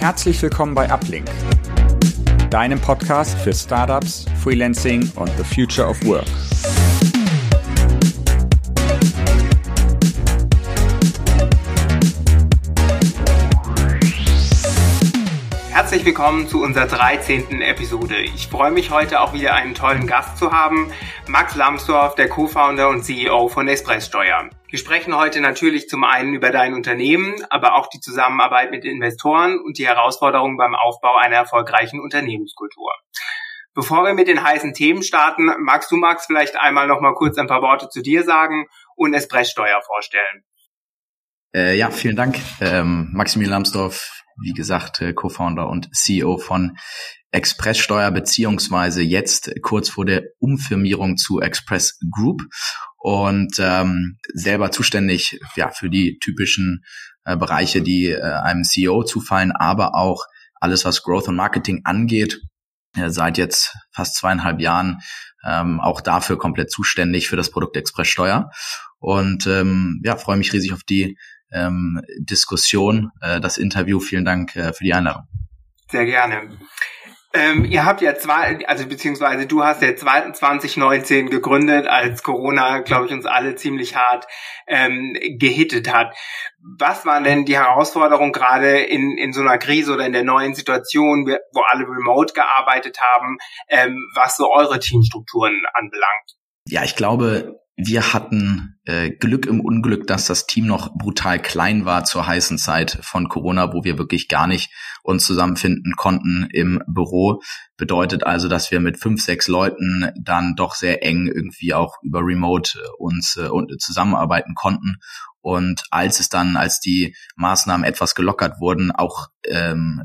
Herzlich willkommen bei Uplink, deinem Podcast für Startups, Freelancing und the Future of Work. Herzlich willkommen zu unserer 13. Episode. Ich freue mich heute auch wieder einen tollen Gast zu haben, Max Lambsdorff, der Co-Founder und CEO von Espresssteuer. Wir sprechen heute natürlich zum einen über dein Unternehmen, aber auch die Zusammenarbeit mit Investoren und die Herausforderungen beim Aufbau einer erfolgreichen Unternehmenskultur. Bevor wir mit den heißen Themen starten, magst du, Max, vielleicht einmal noch mal kurz ein paar Worte zu dir sagen und Espresssteuer vorstellen? Äh, ja, vielen Dank. Ähm, Maximilian Lambsdorff, wie gesagt, äh, Co-Founder und CEO von Expresssteuer, beziehungsweise jetzt kurz vor der Umfirmierung zu Express Group und ähm, selber zuständig ja, für die typischen äh, Bereiche, die äh, einem CEO zufallen, aber auch alles, was Growth und Marketing angeht. Äh, seit jetzt fast zweieinhalb Jahren ähm, auch dafür komplett zuständig für das Produkt Express Steuer. Und ähm, ja, freue mich riesig auf die ähm, Diskussion, äh, das Interview. Vielen Dank äh, für die Einladung. Sehr gerne. Ähm, ihr habt ja zwei, also beziehungsweise du hast ja 2019 gegründet, als Corona, glaube ich, uns alle ziemlich hart ähm, gehittet hat. Was waren denn die Herausforderungen gerade in, in so einer Krise oder in der neuen Situation, wo alle remote gearbeitet haben, ähm, was so eure Teamstrukturen anbelangt? Ja, ich glaube, wir hatten äh, Glück im Unglück, dass das Team noch brutal klein war zur heißen Zeit von Corona, wo wir wirklich gar nicht uns zusammenfinden konnten im Büro. Bedeutet also, dass wir mit fünf, sechs Leuten dann doch sehr eng irgendwie auch über Remote äh, uns äh, zusammenarbeiten konnten. Und als es dann, als die Maßnahmen etwas gelockert wurden, auch ähm,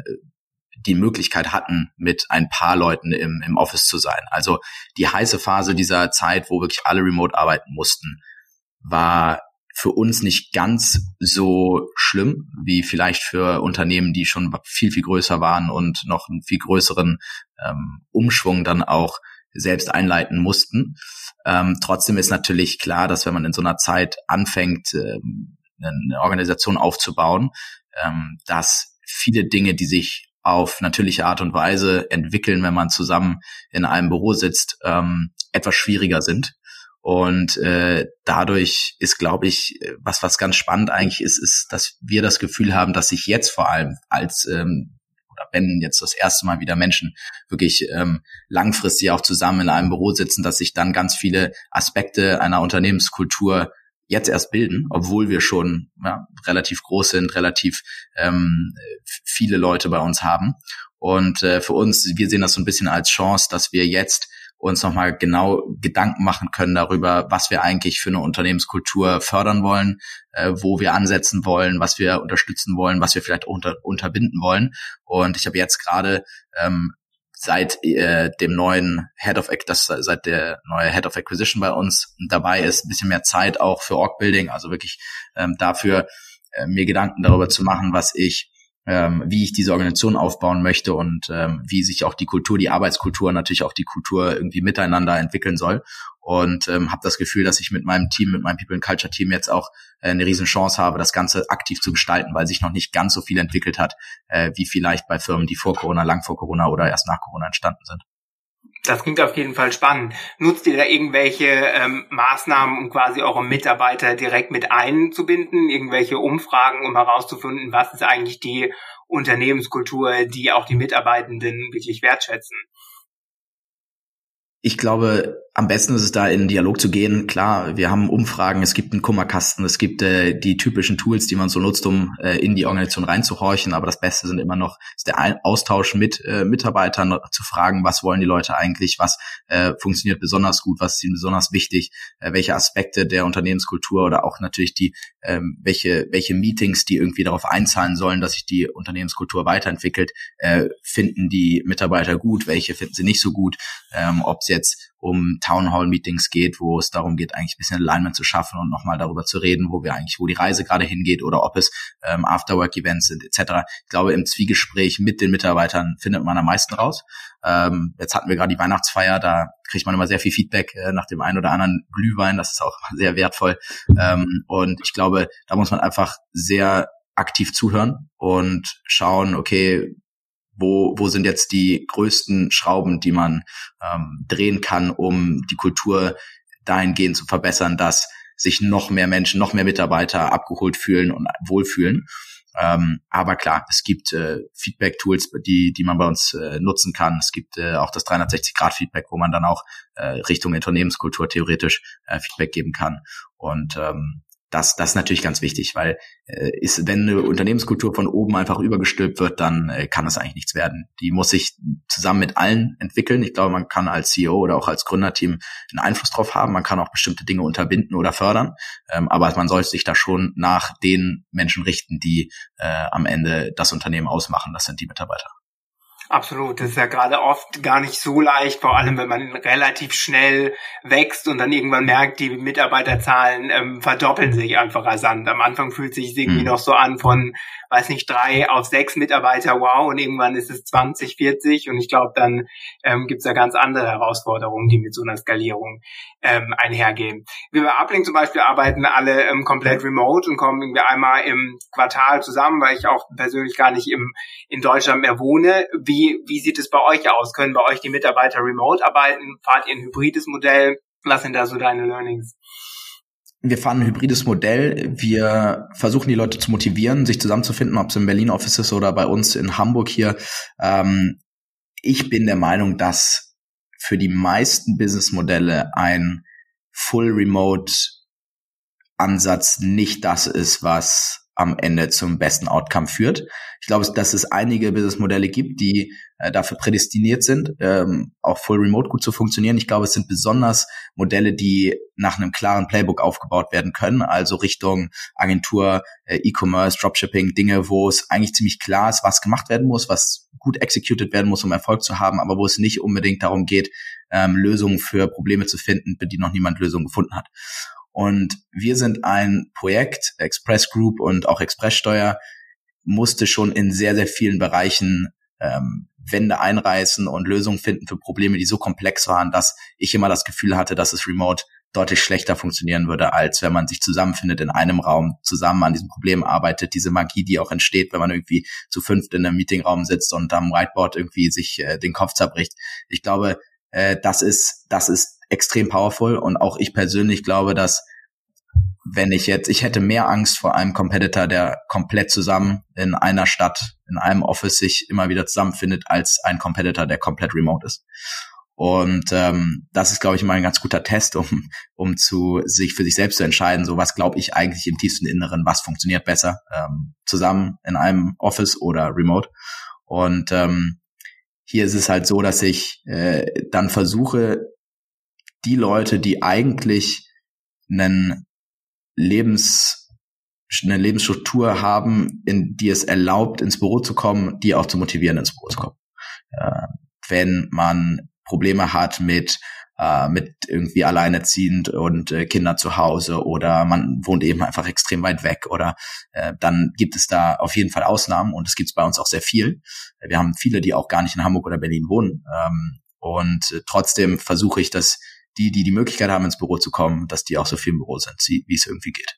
die Möglichkeit hatten, mit ein paar Leuten im, im Office zu sein. Also die heiße Phase dieser Zeit, wo wirklich alle remote arbeiten mussten, war für uns nicht ganz so schlimm wie vielleicht für Unternehmen, die schon viel, viel größer waren und noch einen viel größeren ähm, Umschwung dann auch selbst einleiten mussten. Ähm, trotzdem ist natürlich klar, dass wenn man in so einer Zeit anfängt, ähm, eine Organisation aufzubauen, ähm, dass viele Dinge, die sich auf natürliche Art und Weise entwickeln, wenn man zusammen in einem Büro sitzt, ähm, etwas schwieriger sind. Und äh, dadurch ist, glaube ich, was was ganz spannend eigentlich ist, ist, dass wir das Gefühl haben, dass sich jetzt vor allem als ähm, oder wenn jetzt das erste Mal wieder Menschen wirklich ähm, langfristig auch zusammen in einem Büro sitzen, dass sich dann ganz viele Aspekte einer Unternehmenskultur jetzt erst bilden, obwohl wir schon ja, relativ groß sind, relativ ähm, viele Leute bei uns haben. Und äh, für uns, wir sehen das so ein bisschen als Chance, dass wir jetzt uns nochmal genau Gedanken machen können darüber, was wir eigentlich für eine Unternehmenskultur fördern wollen, äh, wo wir ansetzen wollen, was wir unterstützen wollen, was wir vielleicht unter, unterbinden wollen. Und ich habe jetzt gerade ähm, seit äh, dem neuen Head of das seit der neue Head of Acquisition bei uns dabei ist, ein bisschen mehr Zeit auch für Org Building, also wirklich ähm, dafür äh, mir Gedanken darüber zu machen, was ich ähm, wie ich diese Organisation aufbauen möchte und ähm, wie sich auch die Kultur, die Arbeitskultur, natürlich auch die Kultur irgendwie miteinander entwickeln soll. Und ähm, habe das Gefühl, dass ich mit meinem Team, mit meinem People and Culture Team jetzt auch äh, eine riesen Chance habe, das Ganze aktiv zu gestalten, weil sich noch nicht ganz so viel entwickelt hat, äh, wie vielleicht bei Firmen, die vor Corona, lang vor Corona oder erst nach Corona entstanden sind. Das klingt auf jeden Fall spannend. Nutzt ihr da irgendwelche ähm, Maßnahmen, um quasi eure Mitarbeiter direkt mit einzubinden? Irgendwelche Umfragen, um herauszufinden, was ist eigentlich die Unternehmenskultur, die auch die Mitarbeitenden wirklich wertschätzen? Ich glaube, am besten ist es da in Dialog zu gehen. Klar, wir haben Umfragen, es gibt einen Kummerkasten, es gibt äh, die typischen Tools, die man so nutzt, um äh, in die Organisation reinzuhorchen. Aber das Beste sind immer noch ist der Austausch mit äh, Mitarbeitern, zu fragen, was wollen die Leute eigentlich, was äh, funktioniert besonders gut, was ist ihnen besonders wichtig, äh, welche Aspekte der Unternehmenskultur oder auch natürlich die, ähm, welche welche Meetings, die irgendwie darauf einzahlen sollen, dass sich die Unternehmenskultur weiterentwickelt, äh, finden die Mitarbeiter gut, welche finden sie nicht so gut, ähm, ob es jetzt um Town Hall Meetings geht, wo es darum geht, eigentlich ein bisschen Alignment zu schaffen und nochmal darüber zu reden, wo wir eigentlich, wo die Reise gerade hingeht oder ob es ähm, Afterwork Events sind etc. Ich glaube, im Zwiegespräch mit den Mitarbeitern findet man am meisten raus. Ähm, jetzt hatten wir gerade die Weihnachtsfeier, da kriegt man immer sehr viel Feedback äh, nach dem einen oder anderen Glühwein, das ist auch sehr wertvoll. Ähm, und ich glaube, da muss man einfach sehr aktiv zuhören und schauen, okay, wo, wo sind jetzt die größten Schrauben, die man ähm, drehen kann, um die Kultur dahingehend zu verbessern, dass sich noch mehr Menschen, noch mehr Mitarbeiter abgeholt fühlen und wohlfühlen. Ähm, aber klar, es gibt äh, Feedback-Tools, die, die man bei uns äh, nutzen kann. Es gibt äh, auch das 360-Grad-Feedback, wo man dann auch äh, Richtung Unternehmenskultur theoretisch äh, Feedback geben kann. Und ähm, das, das ist natürlich ganz wichtig, weil äh, ist, wenn eine Unternehmenskultur von oben einfach übergestülpt wird, dann äh, kann das eigentlich nichts werden. Die muss sich zusammen mit allen entwickeln. Ich glaube, man kann als CEO oder auch als Gründerteam einen Einfluss drauf haben. Man kann auch bestimmte Dinge unterbinden oder fördern. Ähm, aber man sollte sich da schon nach den Menschen richten, die äh, am Ende das Unternehmen ausmachen. Das sind die Mitarbeiter. Absolut, das ist ja gerade oft gar nicht so leicht, vor allem wenn man relativ schnell wächst und dann irgendwann merkt, die Mitarbeiterzahlen ähm, verdoppeln sich einfach rasant. Am Anfang fühlt sich irgendwie mhm. noch so an von, weiß nicht, drei auf sechs Mitarbeiter, wow, und irgendwann ist es 20, 40 und ich glaube, dann ähm, gibt es da ganz andere Herausforderungen, die mit so einer Skalierung ähm, einhergehen. Wir bei Uplink zum Beispiel arbeiten alle ähm, komplett remote und kommen irgendwie einmal im Quartal zusammen, weil ich auch persönlich gar nicht im, in Deutschland mehr wohne. Wie, wie sieht es bei euch aus? Können bei euch die Mitarbeiter remote arbeiten? Fahrt ihr ein hybrides Modell? Was sind da so deine Learnings? wir fahren ein hybrides Modell. Wir versuchen die Leute zu motivieren, sich zusammenzufinden, ob es im Berlin Office ist oder bei uns in Hamburg hier. Ähm, ich bin der Meinung, dass für die meisten Businessmodelle ein Full Remote Ansatz nicht das ist, was am Ende zum besten Outcome führt. Ich glaube, dass es einige Businessmodelle gibt, die äh, dafür prädestiniert sind, ähm, auch voll remote gut zu funktionieren. Ich glaube, es sind besonders Modelle, die nach einem klaren Playbook aufgebaut werden können, also Richtung Agentur, äh, E-Commerce, Dropshipping, Dinge, wo es eigentlich ziemlich klar ist, was gemacht werden muss, was gut executed werden muss, um Erfolg zu haben, aber wo es nicht unbedingt darum geht, ähm, Lösungen für Probleme zu finden, für die noch niemand Lösungen gefunden hat. Und wir sind ein Projekt, Express Group und auch Expresssteuer, musste schon in sehr, sehr vielen Bereichen ähm, Wände einreißen und Lösungen finden für Probleme, die so komplex waren, dass ich immer das Gefühl hatte, dass es remote deutlich schlechter funktionieren würde, als wenn man sich zusammenfindet in einem Raum, zusammen an diesem Problem arbeitet, diese Magie, die auch entsteht, wenn man irgendwie zu fünft in einem Meetingraum sitzt und am Whiteboard irgendwie sich äh, den Kopf zerbricht. Ich glaube, äh, das ist, das ist extrem powerful und auch ich persönlich glaube, dass wenn ich jetzt, ich hätte mehr Angst vor einem Competitor, der komplett zusammen in einer Stadt, in einem Office sich immer wieder zusammenfindet, als ein Competitor, der komplett remote ist. Und ähm, das ist, glaube ich, mal ein ganz guter Test, um, um zu sich für sich selbst zu entscheiden, so was glaube ich eigentlich im tiefsten Inneren, was funktioniert besser, ähm, zusammen in einem Office oder remote. Und ähm, hier ist es halt so, dass ich äh, dann versuche, die Leute, die eigentlich einen Lebens, eine Lebensstruktur haben, in die es erlaubt, ins Büro zu kommen, die auch zu motivieren, ins Büro zu kommen. Äh, wenn man Probleme hat mit äh, mit irgendwie alleinerziehend und äh, Kinder zu Hause oder man wohnt eben einfach extrem weit weg oder äh, dann gibt es da auf jeden Fall Ausnahmen und es gibt es bei uns auch sehr viel. Wir haben viele, die auch gar nicht in Hamburg oder Berlin wohnen ähm, und äh, trotzdem versuche ich das die, die die Möglichkeit haben, ins Büro zu kommen, dass die auch so viel im Büro sind, wie es irgendwie geht.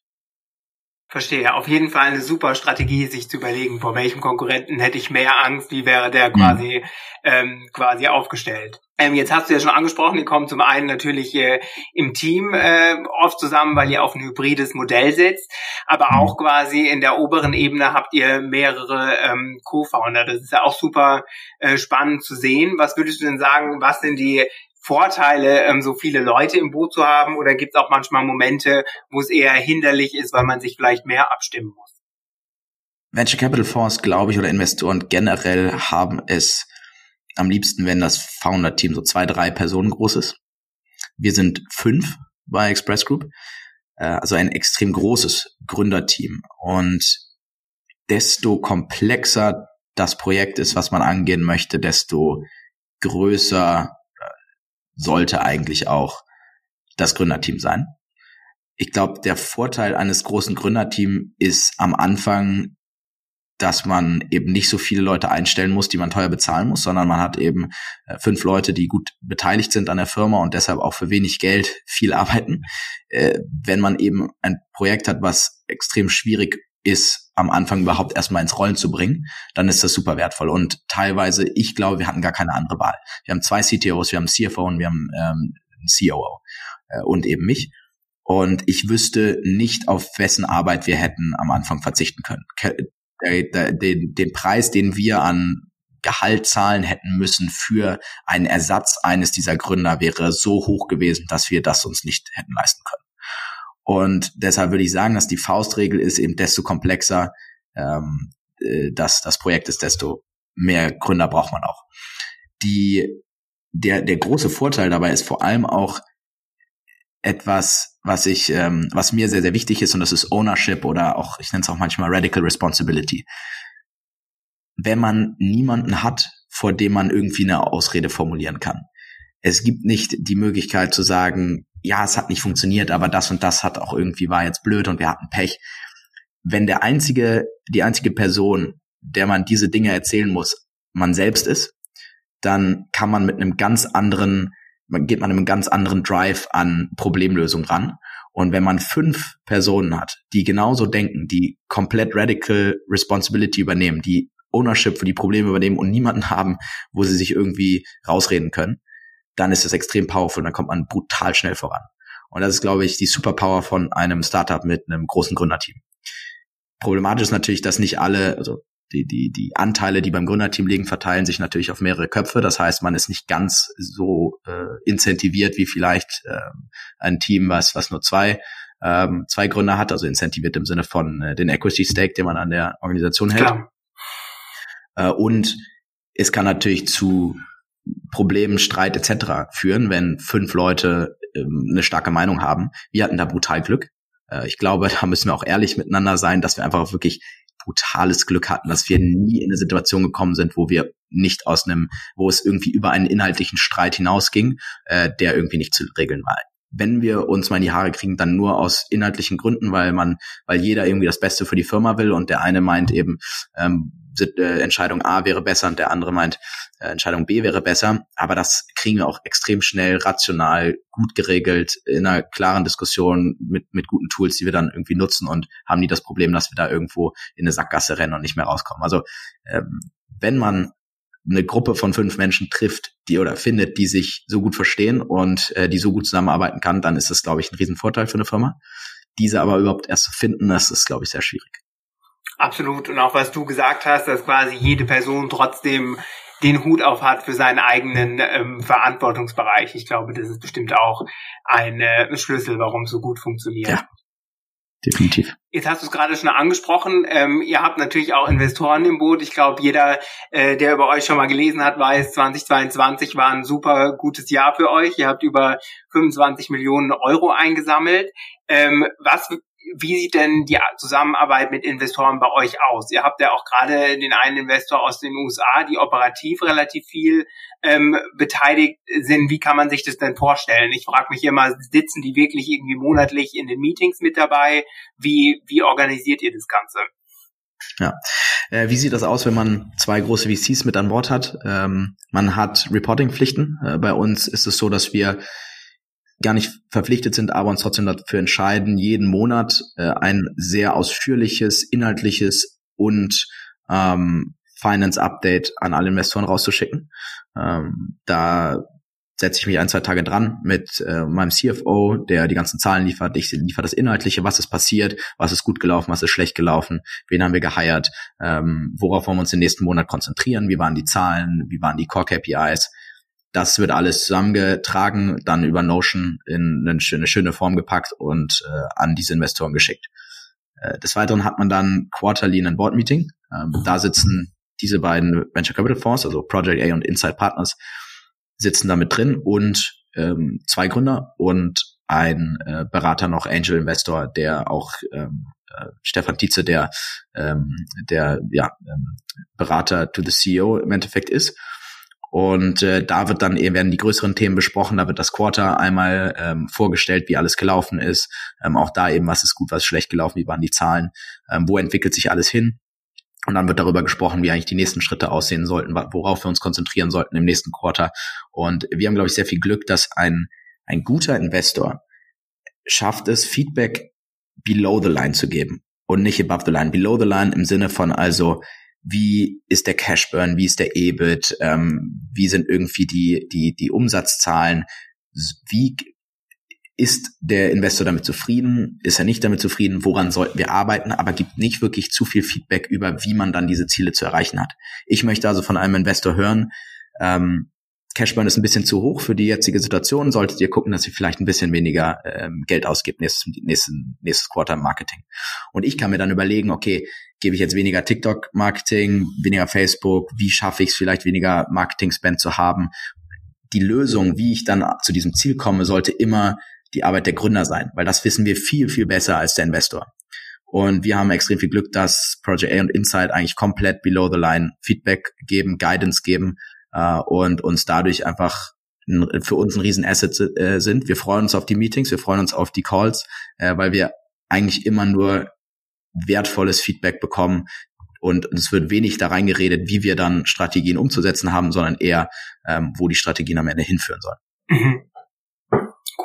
Verstehe. Auf jeden Fall eine super Strategie, sich zu überlegen, vor welchem Konkurrenten hätte ich mehr Angst, wie wäre der quasi, mhm. ähm, quasi aufgestellt. Ähm, jetzt hast du ja schon angesprochen, ihr kommt zum einen natürlich äh, im Team äh, oft zusammen, weil ihr auf ein hybrides Modell sitzt, aber mhm. auch quasi in der oberen Ebene habt ihr mehrere ähm, Co-Founder. Das ist ja auch super äh, spannend zu sehen. Was würdest du denn sagen, was sind die Vorteile, ähm, so viele Leute im Boot zu haben oder gibt es auch manchmal Momente, wo es eher hinderlich ist, weil man sich vielleicht mehr abstimmen muss? Venture Capital Fonds, glaube ich, oder Investoren generell haben es am liebsten, wenn das Founder-Team so zwei, drei Personen groß ist. Wir sind fünf bei Express Group, äh, also ein extrem großes Gründerteam. Und desto komplexer das Projekt ist, was man angehen möchte, desto größer sollte eigentlich auch das Gründerteam sein. Ich glaube, der Vorteil eines großen Gründerteams ist am Anfang, dass man eben nicht so viele Leute einstellen muss, die man teuer bezahlen muss, sondern man hat eben äh, fünf Leute, die gut beteiligt sind an der Firma und deshalb auch für wenig Geld viel arbeiten. Äh, wenn man eben ein Projekt hat, was extrem schwierig ist am Anfang überhaupt erstmal ins Rollen zu bringen, dann ist das super wertvoll. Und teilweise, ich glaube, wir hatten gar keine andere Wahl. Wir haben zwei CTOs, wir haben CFO und wir haben ähm, COO äh, und eben mich. Und ich wüsste nicht, auf wessen Arbeit wir hätten am Anfang verzichten können. Den, den Preis, den wir an Gehalt zahlen hätten müssen für einen Ersatz eines dieser Gründer wäre so hoch gewesen, dass wir das uns nicht hätten leisten können. Und deshalb würde ich sagen, dass die Faustregel ist eben desto komplexer ähm, äh, dass das Projekt ist, desto mehr Gründer braucht man auch. Die, der, der große Vorteil dabei ist vor allem auch, etwas, was ich, ähm, was mir sehr, sehr wichtig ist, und das ist Ownership oder auch, ich nenne es auch manchmal Radical Responsibility. Wenn man niemanden hat, vor dem man irgendwie eine Ausrede formulieren kann. Es gibt nicht die Möglichkeit zu sagen, ja, es hat nicht funktioniert, aber das und das hat auch irgendwie war jetzt blöd und wir hatten Pech. Wenn der einzige, die einzige Person, der man diese Dinge erzählen muss, man selbst ist, dann kann man mit einem ganz anderen geht man einem ganz anderen Drive an Problemlösung ran. Und wenn man fünf Personen hat, die genauso denken, die komplett radical responsibility übernehmen, die Ownership für die Probleme übernehmen und niemanden haben, wo sie sich irgendwie rausreden können, dann ist das extrem powerful und dann kommt man brutal schnell voran. Und das ist, glaube ich, die Superpower von einem Startup mit einem großen Gründerteam. Problematisch ist natürlich, dass nicht alle, also die, die, die Anteile, die beim Gründerteam liegen, verteilen sich natürlich auf mehrere Köpfe. Das heißt, man ist nicht ganz so äh, incentiviert wie vielleicht äh, ein Team, was, was nur zwei, ähm, zwei Gründer hat, also incentiviert im Sinne von äh, den Equity Stake, den man an der Organisation hält. Äh, und es kann natürlich zu Problemen, Streit etc. führen, wenn fünf Leute ähm, eine starke Meinung haben. Wir hatten da brutal Glück. Äh, ich glaube, da müssen wir auch ehrlich miteinander sein, dass wir einfach wirklich brutales Glück hatten, dass wir nie in eine Situation gekommen sind, wo wir nicht aus einem, wo es irgendwie über einen inhaltlichen Streit hinausging, äh, der irgendwie nicht zu regeln war. Wenn wir uns mal in die Haare kriegen, dann nur aus inhaltlichen Gründen, weil man, weil jeder irgendwie das Beste für die Firma will und der eine meint eben, ähm, äh, Entscheidung A wäre besser und der andere meint, äh, Entscheidung B wäre besser. Aber das kriegen wir auch extrem schnell, rational, gut geregelt, in einer klaren Diskussion mit, mit guten Tools, die wir dann irgendwie nutzen und haben nie das Problem, dass wir da irgendwo in eine Sackgasse rennen und nicht mehr rauskommen. Also ähm, wenn man eine Gruppe von fünf Menschen trifft, die oder findet, die sich so gut verstehen und äh, die so gut zusammenarbeiten kann, dann ist das, glaube ich, ein Riesenvorteil für eine Firma. Diese aber überhaupt erst zu finden, das ist, glaube ich, sehr schwierig. Absolut. Und auch was du gesagt hast, dass quasi jede Person trotzdem den Hut auf hat für seinen eigenen ähm, Verantwortungsbereich. Ich glaube, das ist bestimmt auch ein äh, Schlüssel, warum es so gut funktioniert. Ja, definitiv. Jetzt hast du es gerade schon angesprochen. Ähm, ihr habt natürlich auch Investoren im Boot. Ich glaube, jeder, äh, der über euch schon mal gelesen hat, weiß, 2022 war ein super gutes Jahr für euch. Ihr habt über 25 Millionen Euro eingesammelt. Ähm, was wie sieht denn die Zusammenarbeit mit Investoren bei euch aus? Ihr habt ja auch gerade den einen Investor aus den USA, die operativ relativ viel ähm, beteiligt sind. Wie kann man sich das denn vorstellen? Ich frage mich immer, sitzen die wirklich irgendwie monatlich in den Meetings mit dabei? Wie, wie organisiert ihr das Ganze? Ja. Äh, wie sieht das aus, wenn man zwei große VCs mit an Bord hat? Ähm, man hat Reporting-Pflichten. Äh, bei uns ist es so, dass wir gar nicht verpflichtet sind, aber uns trotzdem dafür entscheiden, jeden Monat äh, ein sehr ausführliches, inhaltliches und ähm, Finance Update an alle Investoren rauszuschicken. Ähm, da setze ich mich ein, zwei Tage dran mit äh, meinem CFO, der die ganzen Zahlen liefert. Ich liefere das Inhaltliche, was ist passiert, was ist gut gelaufen, was ist schlecht gelaufen, wen haben wir geheiert, ähm, worauf wollen wir uns den nächsten Monat konzentrieren, wie waren die Zahlen, wie waren die Core KPIs das wird alles zusammengetragen, dann über Notion in eine schöne, Form gepackt und äh, an diese Investoren geschickt. Äh, des Weiteren hat man dann quarterly ein Board Meeting. Ähm, da sitzen diese beiden Venture Capital Fonds, also Project A und Inside Partners, sitzen da mit drin und ähm, zwei Gründer und ein äh, Berater noch Angel Investor, der auch ähm, äh, Stefan Tietze, der ähm, der ja ähm, Berater to the CEO im Endeffekt ist. Und äh, da wird dann eben werden die größeren Themen besprochen, da wird das Quarter einmal ähm, vorgestellt, wie alles gelaufen ist. Ähm, auch da eben, was ist gut, was ist schlecht gelaufen, wie waren die Zahlen, ähm, wo entwickelt sich alles hin. Und dann wird darüber gesprochen, wie eigentlich die nächsten Schritte aussehen sollten, worauf wir uns konzentrieren sollten im nächsten Quarter. Und wir haben, glaube ich, sehr viel Glück, dass ein, ein guter Investor schafft es, Feedback below the line zu geben. und nicht above the line. Below the line im Sinne von also, wie ist der Cash Burn, wie ist der EBIT, ähm, wie sind irgendwie die, die, die Umsatzzahlen, wie ist der Investor damit zufrieden? Ist er nicht damit zufrieden? Woran sollten wir arbeiten? Aber gibt nicht wirklich zu viel Feedback über, wie man dann diese Ziele zu erreichen hat. Ich möchte also von einem Investor hören, ähm, Cashburn ist ein bisschen zu hoch für die jetzige Situation. Solltet ihr gucken, dass ihr vielleicht ein bisschen weniger ähm, Geld ausgibt nächstes, nächstes, nächstes Quarter Marketing. Und ich kann mir dann überlegen, okay, gebe ich jetzt weniger TikTok-Marketing, weniger Facebook? Wie schaffe ich es vielleicht weniger Marketing-Spend zu haben? Die Lösung, wie ich dann zu diesem Ziel komme, sollte immer die Arbeit der Gründer sein, weil das wissen wir viel, viel besser als der Investor. Und wir haben extrem viel Glück, dass Project A und Insight eigentlich komplett below the line Feedback geben, Guidance geben äh, und uns dadurch einfach für uns ein riesen Asset äh, sind. Wir freuen uns auf die Meetings, wir freuen uns auf die Calls, äh, weil wir eigentlich immer nur wertvolles Feedback bekommen, und es wird wenig da reingeredet, wie wir dann Strategien umzusetzen haben, sondern eher, ähm, wo die Strategien am Ende hinführen sollen. Mhm.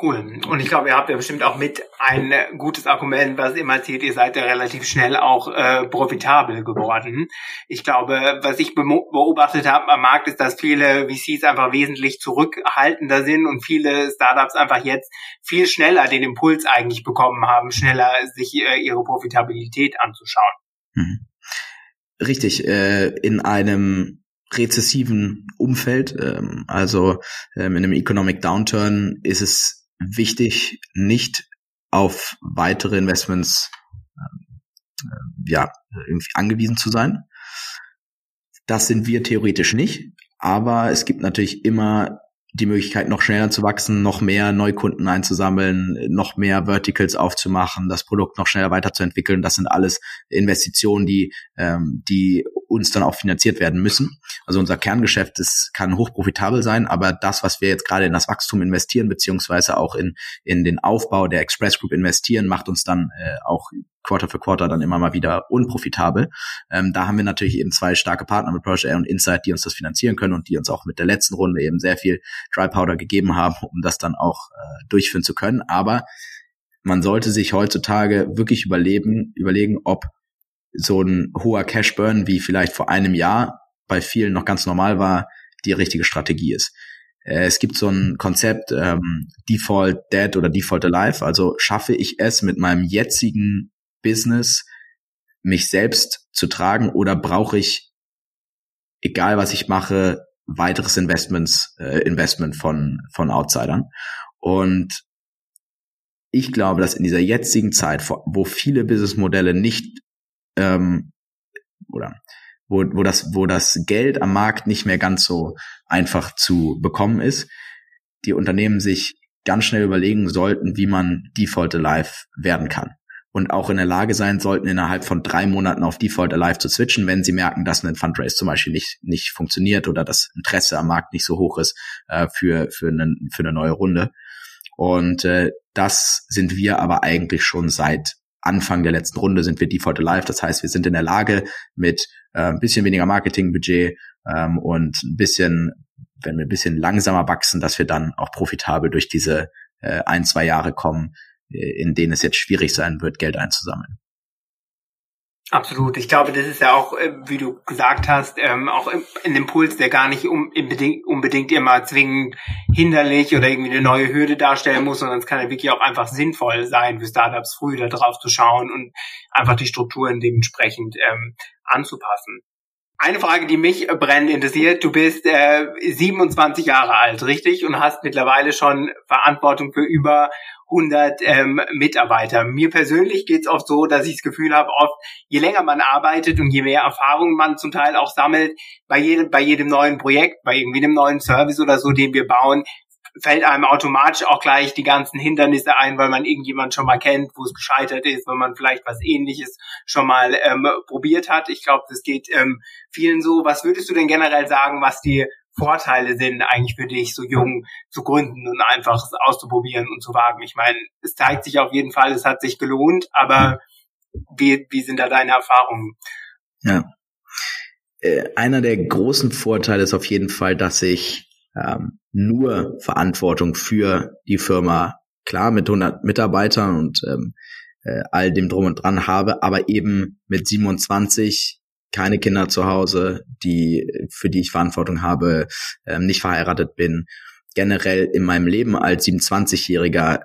Cool. Und ich glaube, ihr habt ja bestimmt auch mit ein gutes Argument, was immer zählt, ihr seid ja relativ schnell auch äh, profitabel geworden. Ich glaube, was ich beobachtet habe am Markt, ist, dass viele VCs einfach wesentlich zurückhaltender sind und viele Startups einfach jetzt viel schneller den Impuls eigentlich bekommen haben, schneller sich äh, ihre Profitabilität anzuschauen. Mhm. Richtig, äh, in einem rezessiven Umfeld, ähm, also ähm, in einem Economic Downturn ist es wichtig, nicht auf weitere Investments äh, ja, irgendwie angewiesen zu sein. Das sind wir theoretisch nicht, aber es gibt natürlich immer die Möglichkeit, noch schneller zu wachsen, noch mehr Neukunden einzusammeln, noch mehr Verticals aufzumachen, das Produkt noch schneller weiterzuentwickeln. Das sind alles Investitionen, die, ähm, die uns dann auch finanziert werden müssen. Also unser Kerngeschäft ist, kann hochprofitabel sein, aber das, was wir jetzt gerade in das Wachstum investieren, beziehungsweise auch in, in den Aufbau der Express Group investieren, macht uns dann äh, auch Quarter für Quarter dann immer mal wieder unprofitabel. Ähm, da haben wir natürlich eben zwei starke Partner mit Project Air und Insight, die uns das finanzieren können und die uns auch mit der letzten Runde eben sehr viel Dry Powder gegeben haben, um das dann auch äh, durchführen zu können. Aber man sollte sich heutzutage wirklich überleben, überlegen, ob so ein hoher Cash Burn wie vielleicht vor einem Jahr bei vielen noch ganz normal war, die richtige Strategie ist. Äh, es gibt so ein Konzept ähm, Default Dead oder Default Alive. Also schaffe ich es mit meinem jetzigen Business, mich selbst zu tragen oder brauche ich, egal was ich mache, weiteres Investments, äh, Investment von, von Outsidern. Und ich glaube, dass in dieser jetzigen Zeit, wo viele Businessmodelle nicht ähm, oder wo, wo das, wo das Geld am Markt nicht mehr ganz so einfach zu bekommen ist, die Unternehmen sich ganz schnell überlegen sollten, wie man Default Alive werden kann und auch in der Lage sein sollten, innerhalb von drei Monaten auf Default Alive zu switchen, wenn sie merken, dass ein Fundraise zum Beispiel nicht, nicht funktioniert oder das Interesse am Markt nicht so hoch ist äh, für, für, eine, für eine neue Runde. Und äh, das sind wir aber eigentlich schon seit Anfang der letzten Runde sind wir Default Alive. Das heißt, wir sind in der Lage mit äh, ein bisschen weniger Marketingbudget ähm, und ein bisschen, wenn wir ein bisschen langsamer wachsen, dass wir dann auch profitabel durch diese äh, ein, zwei Jahre kommen, in denen es jetzt schwierig sein wird, Geld einzusammeln. Absolut. Ich glaube, das ist ja auch, äh, wie du gesagt hast, ähm, auch ein Impuls, der gar nicht unbedingt immer zwingend hinderlich oder irgendwie eine neue Hürde darstellen muss, sondern es kann ja wirklich auch einfach sinnvoll sein für Startups, früh da drauf zu schauen und einfach die Strukturen dementsprechend ähm, anzupassen. Eine Frage, die mich brennend interessiert. Du bist äh, 27 Jahre alt, richtig? Und hast mittlerweile schon Verantwortung für über 100 ähm, Mitarbeiter. Mir persönlich geht's oft so, dass ich das Gefühl habe, oft je länger man arbeitet und je mehr Erfahrung man zum Teil auch sammelt, bei jedem, bei jedem neuen Projekt, bei irgendwie einem neuen Service oder so, den wir bauen, fällt einem automatisch auch gleich die ganzen Hindernisse ein, weil man irgendjemand schon mal kennt, wo es gescheitert ist, weil man vielleicht was ähnliches schon mal ähm, probiert hat. Ich glaube, das geht ähm, vielen so. Was würdest du denn generell sagen, was die Vorteile sind eigentlich für dich, so jung zu gründen und einfach auszuprobieren und zu wagen. Ich meine, es zeigt sich auf jeden Fall, es hat sich gelohnt, aber wie, wie sind da deine Erfahrungen? Ja. Äh, einer der großen Vorteile ist auf jeden Fall, dass ich ähm, nur Verantwortung für die Firma, klar mit 100 Mitarbeitern und ähm, äh, all dem drum und dran habe, aber eben mit 27 keine Kinder zu Hause, die für die ich Verantwortung habe, ähm, nicht verheiratet bin. Generell in meinem Leben als 27-Jähriger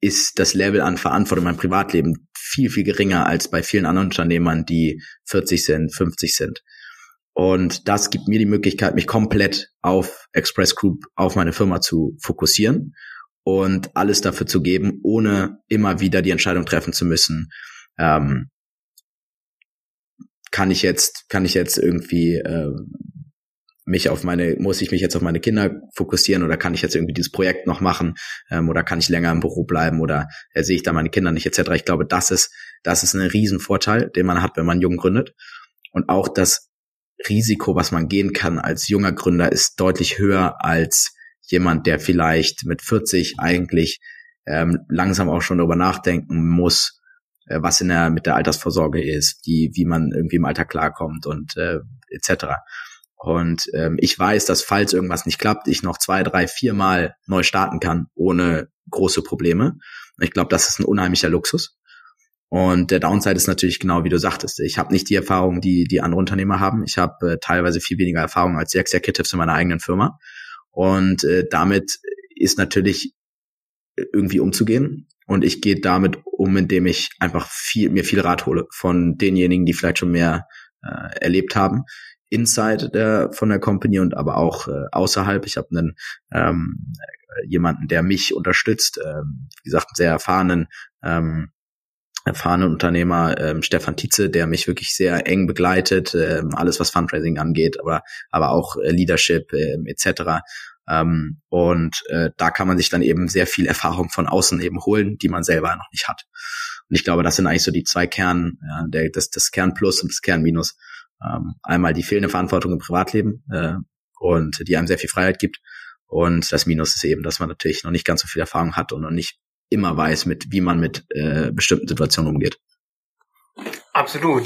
ist das Level an Verantwortung in meinem Privatleben viel, viel geringer als bei vielen anderen Unternehmern, die 40 sind, 50 sind. Und das gibt mir die Möglichkeit, mich komplett auf Express Group, auf meine Firma zu fokussieren und alles dafür zu geben, ohne immer wieder die Entscheidung treffen zu müssen. Ähm, kann ich jetzt, kann ich jetzt irgendwie äh, mich auf meine, muss ich mich jetzt auf meine Kinder fokussieren oder kann ich jetzt irgendwie dieses Projekt noch machen ähm, oder kann ich länger im Büro bleiben oder äh, sehe ich da meine Kinder nicht etc. Ich glaube, das ist, das ist ein Riesenvorteil, den man hat, wenn man jung gründet. Und auch das Risiko, was man gehen kann als junger Gründer, ist deutlich höher als jemand, der vielleicht mit 40 eigentlich ähm, langsam auch schon darüber nachdenken muss, was in der mit der Altersvorsorge ist, die wie man irgendwie im Alter klarkommt und äh, etc. Und ähm, ich weiß, dass falls irgendwas nicht klappt, ich noch zwei, drei, vier Mal neu starten kann ohne große Probleme. Ich glaube, das ist ein unheimlicher Luxus. Und der Downside ist natürlich genau wie du sagtest. Ich habe nicht die Erfahrung, die die andere Unternehmer haben. Ich habe äh, teilweise viel weniger Erfahrung als die Executives in meiner eigenen Firma. Und äh, damit ist natürlich irgendwie umzugehen. Und ich gehe damit um, indem ich einfach viel, mir viel Rat hole von denjenigen, die vielleicht schon mehr äh, erlebt haben, inside der von der Company und aber auch äh, außerhalb. Ich habe einen ähm, jemanden, der mich unterstützt, ähm, wie gesagt, einen sehr erfahrenen ähm, erfahrenen Unternehmer ähm, Stefan Tietze, der mich wirklich sehr eng begleitet, ähm, alles was Fundraising angeht, aber aber auch äh, Leadership äh, etc. Ähm, und äh, da kann man sich dann eben sehr viel Erfahrung von außen eben holen, die man selber noch nicht hat. Und ich glaube, das sind eigentlich so die zwei Kern, ja, der, das, das Kern Plus und das Kern Minus. Ähm, einmal die fehlende Verantwortung im Privatleben äh, und die einem sehr viel Freiheit gibt. Und das Minus ist eben, dass man natürlich noch nicht ganz so viel Erfahrung hat und noch nicht immer weiß, mit wie man mit äh, bestimmten Situationen umgeht. Absolut.